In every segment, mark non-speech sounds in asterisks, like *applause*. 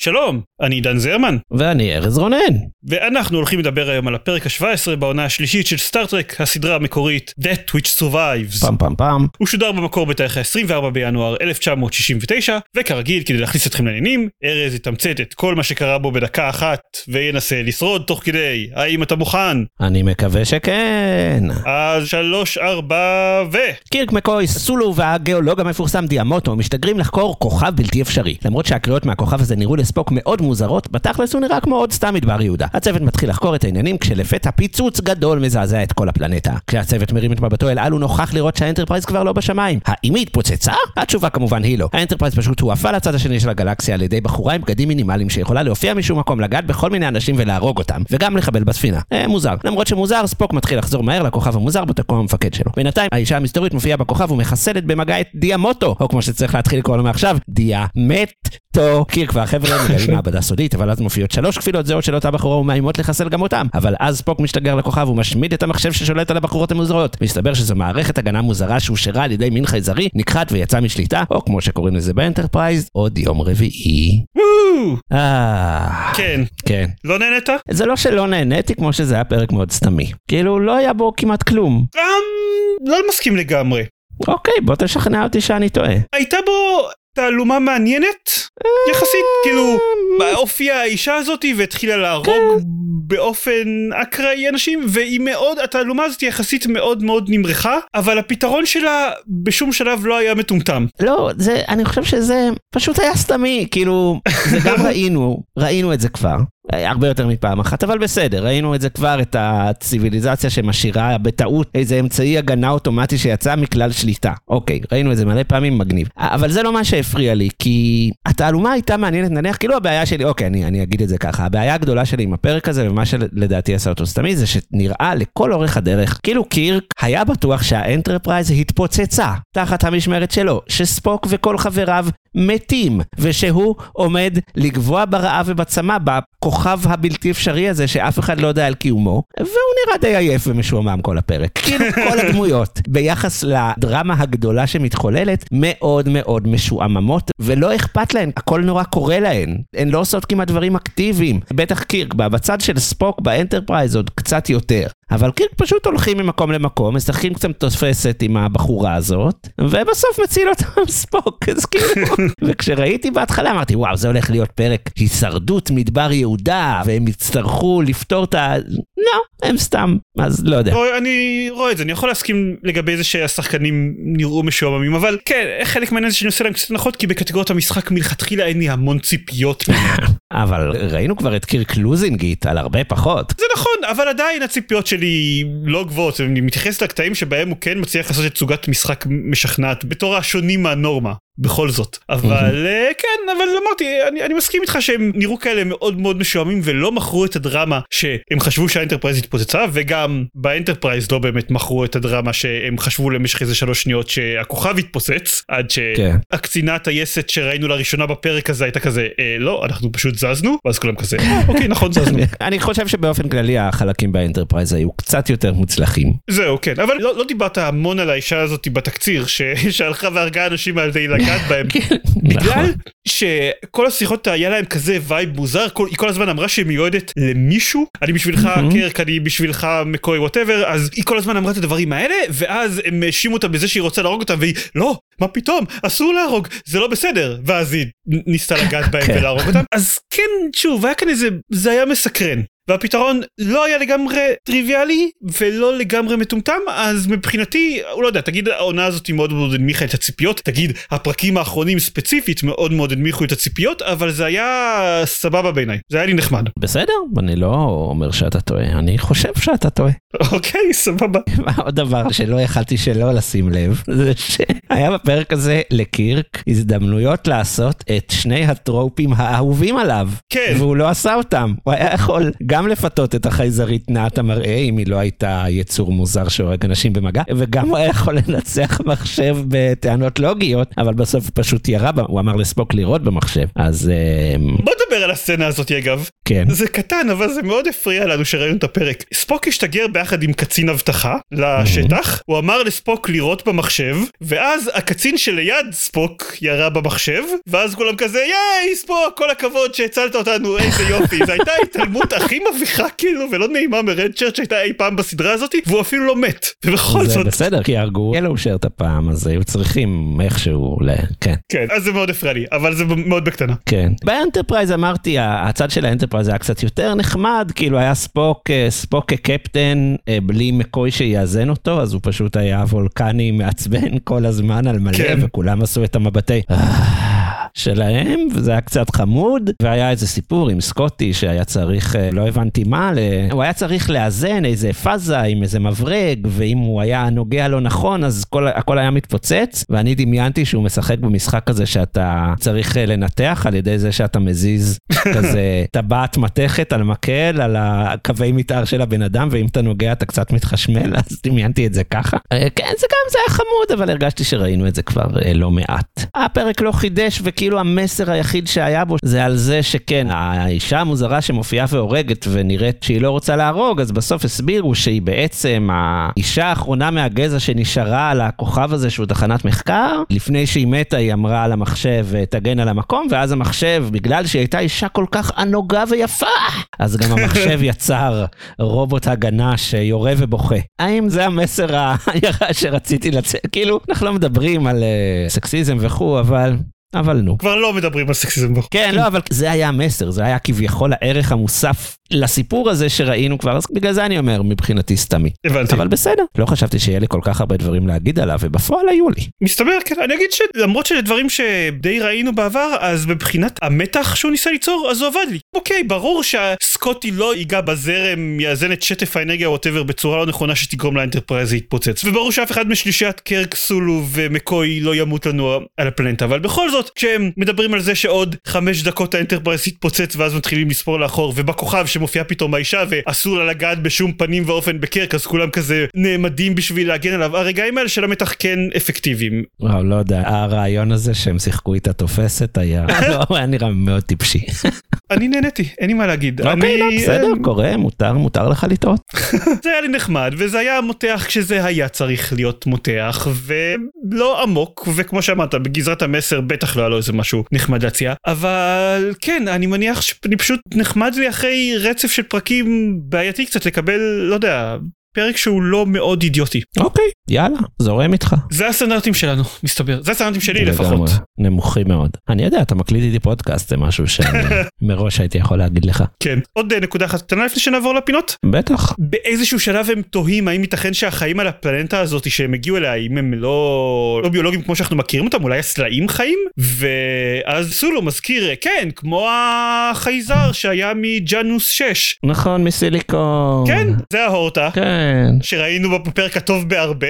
שלום, אני עידן זרמן, ואני ארז רונן. ואנחנו הולכים לדבר היום על הפרק ה-17 בעונה השלישית של סטארט-טרק, הסדרה המקורית That Which Survives. פעם פעם פעם. הוא שודר במקור בתאריך ה-24 בינואר 1969, וכרגיל, כדי להכניס אתכם לעניינים, ארז יתמצת את כל מה שקרה בו בדקה אחת, וינסה לשרוד תוך כדי. האם אתה מוכן? אני מקווה שכן. אז שלוש, ארבע, ו... קירק מקוי, סולו והגיאולוג המפורסם ד'אמאטו משתגרים לחקור כוכב בלתי אפשרי. למרות שהקריאות מהכוכב הזה נראו לספוק מאוד מוזרות, בתכלס הוא נראה כמו עוד סתם מדבר יהודה. הצוות מתחיל לחקור את העניינים כשלפתע פיצוץ גדול מזעזע את כל הפלנטה. כשהצוות מרים את מבטו אל על הוא נוכח לראות שהאנטרפרייז כבר לא בשמיים. האם היא התפוצצה? התשובה כמובן היא לא. האנטרפרייז פשוט הועפה לצד השני של הגלקסיה על ידי בחורה עם בגדים מינימליים שיכולה להופיע משום מקום, לגעת בכל מיני אנשים ולהרוג אותם, וגם לחבל בספינה. אה, מוזר. למרות שמוזר, ספוק מתחיל לחזור מהר לכוכב המוזר בתקום המפקד שלו. בינתיים, האישה המסתורית מופיעה בכוכב ומחסלת במגע את ד'אמאטו, או כמו שצריך להתחיל לקרוא לו מעכשיו, ד'אמאטו. קירק והחבר'ה מגלים מעבדה סודית, אבל אז מופיעות שלוש כפילות זהות של אותה בחורה ומאיימות לחסל גם אותם. אבל אז ספוק משתגר לכוכב ומשמיד את המחשב ששולט על הבחורות המוזרות. מסתבר שזו מערכת הגנה מוזרה שהושארה על ידי מין חייזרי, נכחד ויצא משליטה, או כמו שקוראים לזה באנטרפרייז, עוד יום רביעי. אה... כן. כן. לא נהנית? זה לא שלא נהניתי כמו שזה היה פרק מאוד סתמי. כאילו, לא היה בו כמעט כלום. אמ... לא מסכים לגמרי. אוקיי, בוא תשכנע אותי שאני טועה. הייתה בו תעלומה מעניינת יחסית כאילו הופיעה האישה הזאתי והתחילה להרוג באופן אקראי אנשים והיא מאוד התעלומה הזאת יחסית מאוד מאוד נמרחה אבל הפתרון שלה בשום שלב לא היה מטומטם. לא, זה, אני חושב שזה פשוט היה סתמי, כאילו, זה גם *laughs* ראינו, ראינו את זה כבר. הרבה יותר מפעם אחת, אבל בסדר, ראינו את זה כבר, את הציוויליזציה שמשאירה בטעות איזה אמצעי הגנה אוטומטי שיצא מכלל שליטה. אוקיי, ראינו את זה מלא פעמים, מגניב. אבל זה לא מה שהפריע לי, כי התעלומה הייתה מעניינת, נניח, כאילו הבעיה שלי, אוקיי, אני, אני אגיד את זה ככה, הבעיה הגדולה שלי עם הפרק הזה, ומה שלדעתי עשה אותו סתמי, זה שנראה לכל אורך הדרך, כאילו קירק היה בטוח שהאנטרפרייז התפוצצה תחת המשמרת שלו, שספוק וכל חבריו מתים, ושהוא עומד לגווע ברעב ובצמא בכוכב הבלתי אפשרי הזה שאף אחד לא יודע על קיומו, והוא נראה די עייף ומשועמם כל הפרק. *laughs* כאילו כל הדמויות, ביחס לדרמה הגדולה שמתחוללת, מאוד מאוד משועממות, ולא אכפת להן, הכל נורא קורה להן. הן לא עושות כמעט דברים אקטיביים. בטח קירק, בצד של ספוק באנטרפרייז עוד קצת יותר. אבל קירק פשוט הולכים ממקום למקום, משחקים קצת תופסת עם הבחורה הזאת, ובסוף מציל אותם *laughs* ספוק, אז כאילו... *laughs* וכשראיתי בהתחלה אמרתי, וואו, זה הולך להיות פרק הישרדות מדבר יהודה, והם יצטרכו לפתור את ה... לא, הם סתם, אז לא יודע. אני רואה את זה, אני יכול להסכים לגבי זה שהשחקנים נראו משועממים, אבל כן, חלק מהעניין זה שאני עושה להם קצת הנחות, כי בקטגוריות המשחק מלכתחילה אין לי המון ציפיות. *laughs* אבל ראינו כבר את קירק לוזינגיט על הרבה פחות. זה נכון, אבל עדיין הציפיות שלי לא גבוהות, אני מתייחס לקטעים שבהם הוא כן מצליח לעשות את תצוגת משחק משכנעת בתור השונים מהנורמה. בכל זאת אבל mm-hmm. כן אבל אמרתי אני, אני מסכים איתך שהם נראו כאלה מאוד מאוד משועממים ולא מכרו את הדרמה שהם חשבו שהאנטרפרייז התפוצצה וגם באנטרפרייז לא באמת מכרו את הדרמה שהם חשבו למשך איזה שלוש שניות שהכוכב התפוצץ עד כן. שהקצינה הטייסת שראינו לראשונה בפרק הזה הייתה כזה אה, לא אנחנו פשוט זזנו ואז כולם כזה אוקיי נכון *laughs* זזנו. אני חושב שבאופן כללי החלקים באנטרפרייז היו קצת יותר מוצלחים. זהו כן אבל לא, לא דיברת המון על האישה הזאת בתקציר *laughs* שהלכה והרגה אנשים על ידי לגעת בהם. *laughs* בגלל שכל השיחות היה להם כזה vibe מוזר היא כל הזמן אמרה שהיא מיועדת למישהו אני בשבילך קירק אני בשבילך מקוי whatever אז היא כל הזמן אמרה את הדברים האלה ואז הם האשימו אותה בזה שהיא רוצה להרוג אותם והיא לא מה פתאום? אסור להרוג זה לא בסדר ואז היא ניסתה לגעת בהם ולהרוג אותם. אז כן שוב היה כאן איזה זה היה מסקרן והפתרון לא היה לגמרי טריוויאלי ולא לגמרי מטומטם אז מבחינתי הוא לא יודע תגיד העונה הזאת מאוד מאוד הנמיכה את הציפיות תגיד הפרקים האחרונים ספציפית מאוד מאוד הנמיכו את הציפיות אבל זה היה סבבה בעיניי זה היה לי נחמד. בסדר אני לא אומר שאתה טועה אני חושב שאתה טועה. אוקיי סבבה. *laughs* עוד דבר שלא יכלתי שלא לשים לב זה שהיה בפרק הזה לקירק הזדמנויות לעשות את שני הטרופים האהובים עליו. כן. והוא לא עשה אותם הוא היה יכול גם לפתות את החייזרית נעת המראה אם היא לא הייתה יצור מוזר שהורג אנשים במגע וגם הוא היה יכול לנצח מחשב בטענות לוגיות אבל בסוף הוא פשוט ירה הוא אמר לספוק לירות במחשב אז אמ, בוא נדבר על הסצנה הזאת אגב. כן. זה קטן אבל זה מאוד הפריע לנו שראינו את הפרק. ספוק השתגר ביחד עם קצין אבטחה לשטח הוא אמר לספוק לירות במחשב ואז הקצין שליד ספוק ירה במחשב ואז כולם כזה ייי ספוק כל הכבוד שהצלת אותנו איזה יופי *laughs* זו הייתה התעלמות הכי מביכה כאילו ולא נעימה מרד צ'רץ' שהייתה אי פעם בסדרה הזאת והוא אפילו לא מת ובכל זה זאת בסדר כי הרגו ילו שרט הפעם אז היו צריכים איכשהו ל... כן. כן אז זה מאוד הפריע לי אבל זה מאוד בקטנה. כן. באנטרפרייז אמרתי, הצד של האנטרפרייז היה קצת יותר נחמד, כאילו היה ספוק, אה, ספוק כקפטן אה, בלי מקוי שיאזן אותו, אז הוא פשוט היה וולקני מעצבן כל הזמן על מלא, כן. וכולם עשו את המבטי. שלהם וזה היה קצת חמוד והיה איזה סיפור עם סקוטי שהיה צריך אה, לא הבנתי מה ל... הוא היה צריך לאזן איזה פאזה עם איזה מברג ואם הוא היה נוגע לא נכון אז כל, הכל היה מתפוצץ ואני דמיינתי שהוא משחק במשחק הזה שאתה צריך אה, לנתח על ידי זה שאתה מזיז *laughs* כזה טבעת מתכת על מקל על הקווי מתאר של הבן אדם ואם אתה נוגע אתה קצת מתחשמל אז דמיינתי את זה ככה. אה, כן זה גם זה היה חמוד אבל הרגשתי שראינו את זה כבר לא מעט. הפרק לא חידש וכאילו המסר היחיד שהיה בו זה על זה שכן האישה המוזרה שמופיעה והורגת ונראית שהיא לא רוצה להרוג אז בסוף הסבירו שהיא בעצם האישה האחרונה מהגזע שנשארה על הכוכב הזה שהוא תחנת מחקר לפני שהיא מתה היא אמרה על המחשב תגן על המקום ואז המחשב בגלל שהיא הייתה אישה כל כך ענוגה ויפה אז גם המחשב *laughs* יצר רובוט הגנה שיורה ובוכה. האם זה המסר *laughs* שרציתי לצאת כאילו אנחנו לא מדברים על אה, סקסיזם וכו' אבל אבל נו. כבר לא מדברים על סקסיזם בחוק. כן, לא, אבל זה היה המסר, זה היה כביכול הערך המוסף לסיפור הזה שראינו כבר, אז בגלל זה אני אומר, מבחינתי סתמי. הבנתי. אבל בסדר, לא חשבתי שיהיה לי כל כך הרבה דברים להגיד עליו, ובפועל היו לי. מסתבר כן אני אגיד שלמרות שזה דברים שדי ראינו בעבר אז מבחינת המתח שהוא ניסה ליצור אז הוא עבד לי אוקיי ברור שהסקוטי לא ייגע בזרם יאזן את שטף האנרגיה whatever בצורה לא נכונה שתגרום לאנטרפרייז להתפוצץ וברור שאף אחד משלישיית קירק סולו ומקוי לא ימות לנו על הפלנטה אבל בכל זאת כשהם מדברים על זה שעוד חמש דקות האנטרפרייז יתפוצץ ואז מתחילים לספור לאחור ובכוכב שמופיעה פתאום האישה ואסור לה לגעת בשום פנים ואופן בקירק אז כולם כזה נעמדים בשביל להגן עליו הרגעים האלה של המתח כן אפקטיביים וואו, לא יודע, הרעיון הזה שהם שיחקו איתה תופסת היה, *laughs* לא, נראה מאוד טיפשי. *laughs* אני נהניתי אין לי מה להגיד. אוקיי, לא, בסדר, אה, קורה, מותר, מותר לך לטעות. *laughs* זה היה לי נחמד וזה היה מותח כשזה היה צריך להיות מותח ולא עמוק וכמו שאמרת בגזרת המסר בטח לא היה לו איזה משהו נחמד להציע אבל כן אני מניח שאני פשוט נחמד לי אחרי רצף של פרקים בעייתי קצת לקבל לא יודע פרק שהוא לא מאוד אידיוטי אוקיי, יאללה, זורם איתך. זה הסטנדרטים שלנו מסתבר זה הסטנדרטים שלי לפחות. נמוכים מאוד. אני יודע, אתה מקליט איתי פודקאסט, זה משהו שמראש *laughs* הייתי יכול להגיד לך. כן עוד אה, נקודה אחת קטנה לפני שנעבור לפינות בטח. באיזשהו שלב הם תוהים האם ייתכן שהחיים על הפלנטה הזאת שהם הגיעו אליה אם הם לא לא ביולוגיים כמו שאנחנו מכירים אותם אולי הסלעים חיים ואז סולו מזכיר כן כמו החייזר שהיה מג'אנוס 6 נכון, מסיליקון. כן זה ההורטה כן. שראינו בפרק הטוב בהרבה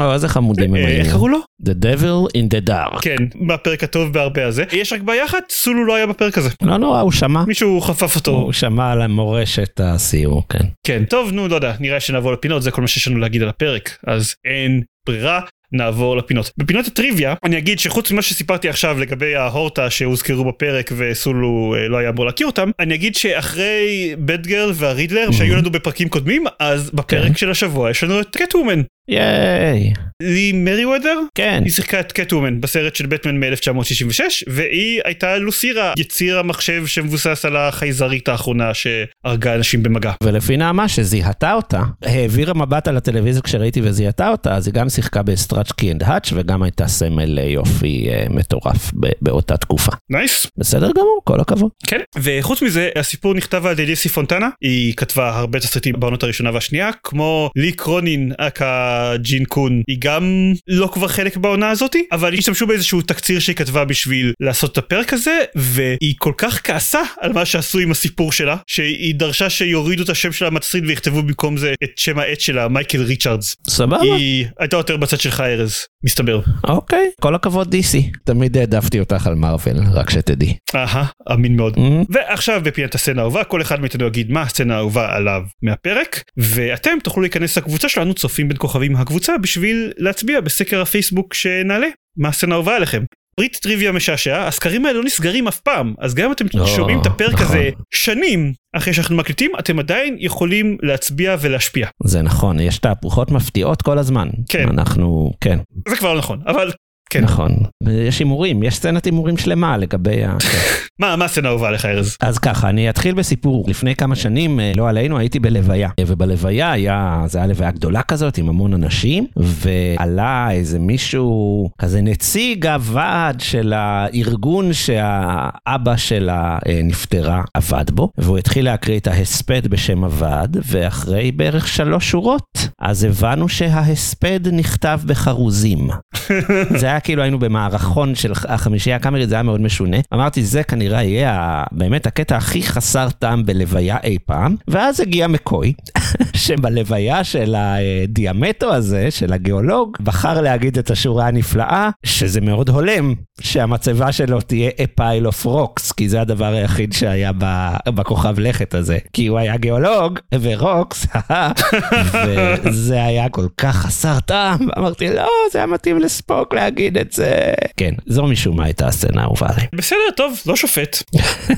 או, איזה חמודים הם אה, איך היו. קראו לו? The Devil in the Dark. כן בפרק הטוב בהרבה הזה יש רק בעיה אחת סולו לא היה בפרק הזה לא נורא, הוא שמע. מישהו חפף אותו הוא שמע על המורשת הסיור, כן. כן טוב נו לא יודע נראה שנעבור לפינות זה כל מה שיש לנו להגיד על הפרק אז אין ברירה. נעבור לפינות. בפינות הטריוויה אני אגיד שחוץ ממה שסיפרתי עכשיו לגבי ההורטה שהוזכרו בפרק וסולו אה, לא היה אמור להכיר אותם אני אגיד שאחרי בדגרל והרידלר שהיו לנו בפרקים קודמים אז בפרק כן. של השבוע יש לנו את קטוומן ייי. לי מריוות'ר? כן. היא שיחקה את קטוומן בסרט של בטמן מ-1966 והיא הייתה לוסירה יציר המחשב שמבוסס על החייזרית האחרונה שהרגה אנשים במגע. ולפי נעמה שזיהתה אותה, העבירה מבט על הטלוויזיה כשראיתי וזיהתה אותה, אז היא גם שיחקה ב Starsky and Hutch וגם הייתה סמל אה, יופי אה, מטורף באותה תקופה. Nice. בסדר גמור, כל הכבוד. כן. וחוץ מזה הסיפור נכתב על ידי פונטנה היא כתבה הרבה תסריטים בעונות הראשונה והשנייה כמו לי קרונין aka ג'ין קון היא גם לא כבר חלק בעונה הזאתי אבל השתמשו באיזשהו תקציר שהיא כתבה בשביל לעשות את הפרק הזה והיא כל כך כעסה על מה שעשו עם הסיפור שלה שהיא דרשה שיורידו את השם שלה מהתסריט ויכתבו במקום זה את שם העט שלה מייקל ריצ'רדס. סבבה. היא הייתה יותר בצד שלך ארז מסתבר. אוקיי, כל הכבוד DC. תמיד העדפתי אותך על מארוול, רק שתדעי. אהה אמין מאוד. Mm, ועכשיו בפינת הסצנה האהובה כל אחד מאיתנו יגיד מה הסצנה האהובה עליו מהפרק ואתם תוכלו להיכנס לקבוצה שלנו צופים בין כוכבים הקבוצה בשביל להצביע בסקר הפייסבוק שנעלה מה הסצנה האהובה עליכם. פריט טריוויה משעשע הסקרים האלה לא נסגרים אף פעם אז גם אם אתם לא, שומעים את הפרק נכון. הזה שנים אחרי שאנחנו מקליטים אתם עדיין יכולים להצביע ולהשפיע זה נכון, יש תהפוכות מפתיעות כל הזמן. כן. אנחנו, כן, זה כבר לא נכון אבל כן נכון. יש הימורים, יש סצנת הימורים שלמה לגבי ה... *laughs* מה מה הסצנה האהובה עליך ארז. אז ככה, אני אתחיל בסיפור. לפני כמה שנים, אה, לא עלינו, הייתי בלוויה. אה, ובלוויה היה, זה היה לוויה גדולה כזאת עם המון אנשים, ועלה איזה מישהו, כזה נציג הוועד של הארגון שהאבא שלה אה, נפטרה, עבד בו, והוא התחיל להקריא את ההספד בשם הוועד, ואחרי בערך שלוש שורות, אז הבנו שההספד נכתב בחרוזים. *laughs* זה היה כאילו היינו במערכון של החמישייה הקאמרית, זה היה מאוד משונה. אמרתי, זה כנראה יהיה באמת הקטע הכי חסר טעם בלוויה אי פעם. ואז הגיע מקוי, *laughs* שבלוויה של הדיאמטו הזה, של הגיאולוג, בחר להגיד את השורה הנפלאה, שזה מאוד הולם, שהמצבה שלו תהיה a pile of rocks, כי זה הדבר היחיד שהיה בכוכב לכת הזה. כי הוא היה גיאולוג, ורוקס, *laughs* וזה היה כל כך חסר טעם, אמרתי, לא, זה היה מתאים לספוק להגיד את זה. כן, זו משום מה הייתה הסצנה האהובה עליי. בסדר טוב לא שופט.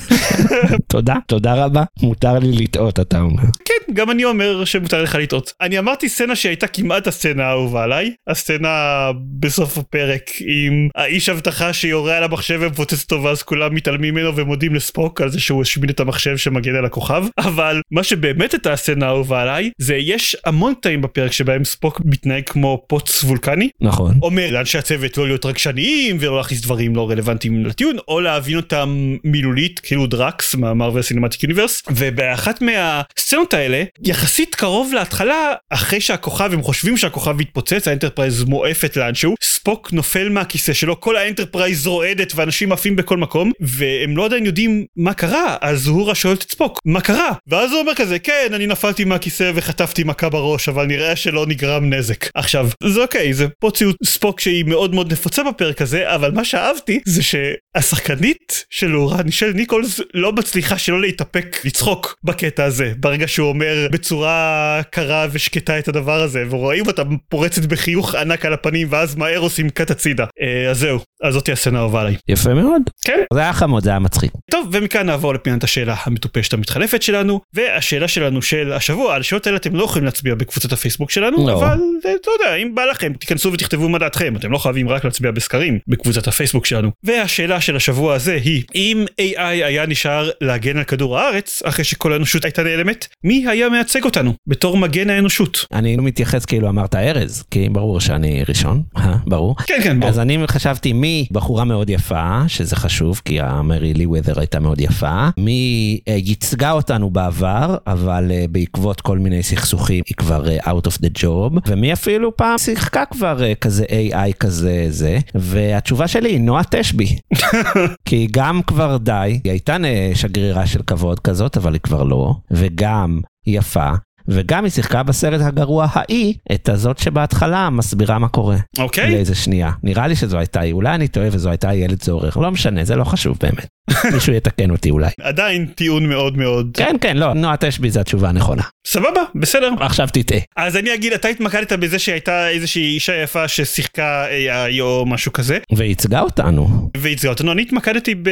*laughs* תודה, תודה רבה. מותר לי לטעות, אתה אומר. כן, גם אני אומר שמותר לך לטעות. אני אמרתי סצנה שהייתה כמעט הסצנה האהובה עליי, הסצנה בסוף הפרק עם האיש אבטחה שיורה על המחשב ומפוצץ אותו ואז כולם מתעלמים ממנו ומודים לספוק על זה שהוא השמיד את המחשב שמגן על הכוכב, אבל מה שבאמת הייתה הסצנה האהובה עליי זה יש המון קטעים בפרק שבהם ספוק מתנהג כמו פוץ וולקני, נכון. אומר לאנשי הצוות לא להיות רגשניים ולא להכניס דברים לא רלוונטיים לטיעון או להבין אותם מילולית כאילו דרקס מה Marvel Cinematic Universe. ובאחת מהסצנות האלה יחסית קרוב להתחלה אחרי שהכוכב הם חושבים שהכוכב מתפוצץ האנטרפרייז מועפת לאנשהו ספוק נופל מהכיסא שלו כל האנטרפרייז רועדת ואנשים עפים בכל מקום והם לא עדיין יודעים מה קרה אז אוהורה שואלת את ספוק מה קרה? ואז הוא אומר כזה כן אני נפלתי מהכיסא וחטפתי מכה בראש אבל נראה שלא נגרם נזק. עכשיו זה אוקיי זה פוציות ספוק שהיא מאוד מאוד נפוצה בפרק הזה אבל מה שאהבתי זה שהשחקנית של אוהורה נישל ניקולס לא מצליחה שלא להתאפק לצחוק בקטע הזה ברגע שהוא אומר בצורה קרה ושקטה את הדבר הזה ורואים אותה פורצת בחיוך ענק על הפנים ואז מהר עושים קאט הצידה. אה, אז זהו אז זאתי הסצנה האהובה עליי יפה מאוד. כן זה היה חמוד, זה היה מצחיק. טוב ומכאן נעבור לפינת השאלה המטופשת המתחלפת שלנו והשאלה שלנו של השבוע על השאלות האלה אתם לא יכולים להצביע בקבוצת הפייסבוק שלנו לא. אבל אתה יודע אם בא לכם תיכנסו ותכתבו מה דעתכם אתם לא חייבים רק להצביע בסקרים בקבוצת הפייסבוק שלנו והשאלה של השבוע הזה היא אם AI היה נשאר להגן על כדור הארץ אחרי שכל האנושות הייתה נעלמת מי היה מייצג אותנו בתור מגן האנושות אני לא מתייחס כאילו אמרת ארז, כי ברור שאני ראשון, אה, ברור. כן כן בוא אז אני חשבתי מי? בחורה מאוד יפה, שזה חשוב, כי המרי לי וודר הייתה מאוד יפה, מי אה, ייצגה אותנו בעבר, אבל אה, בעקבות כל מיני סכסוכים היא כבר אה, out of the job, ומי אפילו פעם שיחקה כבר כזה AI כזה זה, והתשובה שלי היא נועה תשבי. *laughs* כי היא גם כבר די, היא הייתה שגרירה של כבוד כזאת, אבל היא כבר לא, וגם יפה. וגם היא שיחקה בסרט הגרוע ההיא, את הזאת שבהתחלה מסבירה מה קורה. אוקיי לאיזה שנייה. נראה לי שזו הייתה היא, אולי אני טועה וזו הייתה ילד זורר, לא משנה, זה לא חשוב באמת. *laughs* מישהו יתקן אותי אולי. עדיין טיעון מאוד מאוד כן, כן, לא, נועה תשבי זה התשובה הנכונה. סבבה בסדר עכשיו תטעה. אז אני אגיד אתה התמקדת בזה שהייתה איזושהי אישה יפה ששיחקה AI או משהו כזה וייצגה אותנו. וייצגה אותנו אני התמקדתי ב...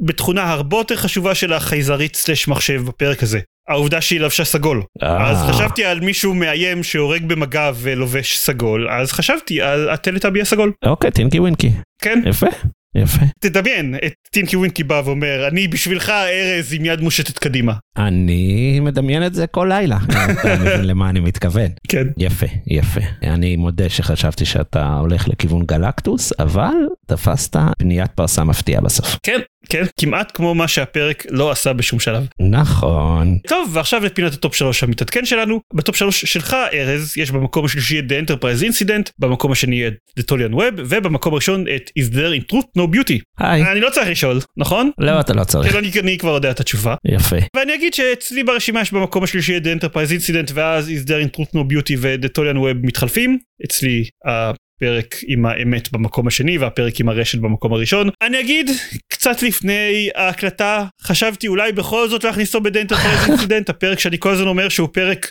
בתכונה הרבה יותר חשובה של החייזרית סלש מחשב בפרק הזה העובדה שהיא לבשה סגול. אה. אז חשבתי על מישהו מאיים שהורג במגע ולובש סגול, אז חשבתי על הטלטאבי הסגול. אוקיי, טינקי ווינקי. כן, יפה, יפה. תדמיין את טינקי ווינקי בא ואומר, אני בשבילך ארז עם יד מושטת קדימה. אני מדמיין את זה כל לילה. *laughs* אתה מבין למה אני מתכוון. כן. יפה, יפה. אני מודה שחשבתי שאתה הולך לכיוון גלקטוס, אבל תפסת פניית פרסה מפתיעה בסוף. כן, כן, כמעט כמו מה שהפרק לא עשה בשום שלב. נכון. טוב, ועכשיו לפינת ה top 3 המתעדכן שלנו. ב top 3 שלך, ארז, יש במקום השלישי את The Enterprise Incident, במקום השני את The Tholian Web, ובמקום הראשון את Is There in Truth No Beauty. היי. אני לא צריך לשאול, נכון? לא, אתה לא צריך. כן, אני, אני כבר יודע את התשובה. יפה. ואני אגיד שאצלי ברשימה יש במקום השלישי את The Enterprise Incident, ואז Is There in Truth No Beauty ו-The Tholian Web מתחלפים. אצלי הפרק עם האמת במקום השני והפרק עם הרשת במקום הראשון. אני אגיד, קצת לפני ההקלטה, חשבתי אולי בכל זאת להכניס אותו ב-The Enterprise Incident, הפרק שאני כל הזמן אומר שהוא פרק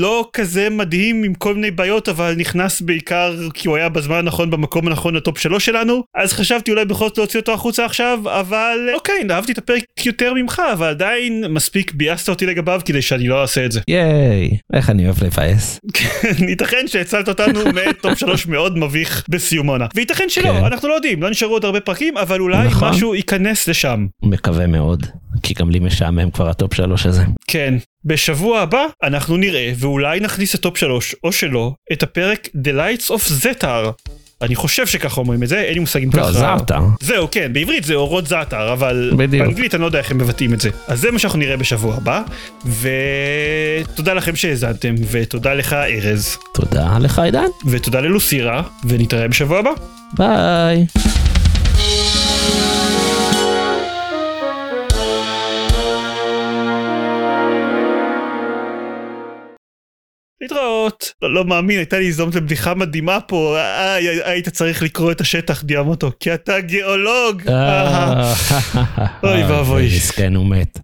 לא כזה מדהים עם כל מיני בעיות, אבל נכנס בעיקר כי הוא היה בזמן הנכון במקום הנכון לטופ שלוש שלנו, אז חשבתי אולי בכל זאת להוציא אותו החוצה עכשיו, אבל אוקיי, אהבתי את הפרק יותר ממך, אבל עדיין מספיק ביאסת אותי לגביו כדי שאני לא אעשה את זה. ייי, איך אני אוהב לבאס. כן, *laughs* ייתכן שהצלת אותנו מ top שלוש מאוד מביך בסיום עונה. וייתכן שלא, כן. אנחנו לא יודעים, לא נשארו עוד הרבה פרקים, אבל אולי נכון. משהו ייכנס לשם. מקווה מאוד, כי גם לי משעמם כבר ה top שלוש הזה. כן. בשבוע הבא אנחנו נראה, ואולי נכניס ל top שלוש, או שלא, את הפרק The Lights of Zetar. אני חושב שככה אומרים את זה, אין לי מושג אם לא, ככה... זאטה. זהו, כן, בעברית זה אורות זעתר, אבל בדיוק. באנגלית אני לא יודע איך הם מבטאים את זה. אז זה מה שאנחנו נראה בשבוע הבא, ותודה לכם שהאזנתם, ותודה לך ארז, תודה לך עידן. ותודה ללוסירה, ונתראה בשבוע הבא. ביי. להתראות. לא, לא מאמין, הייתה לי הזדמנות לבדיחה מדהימה פה, אה, היית צריך לקרוא את השטח דיאמוטו, כי אתה גיאולוג. אה, אוי ואבוי. מסכן הוא מת.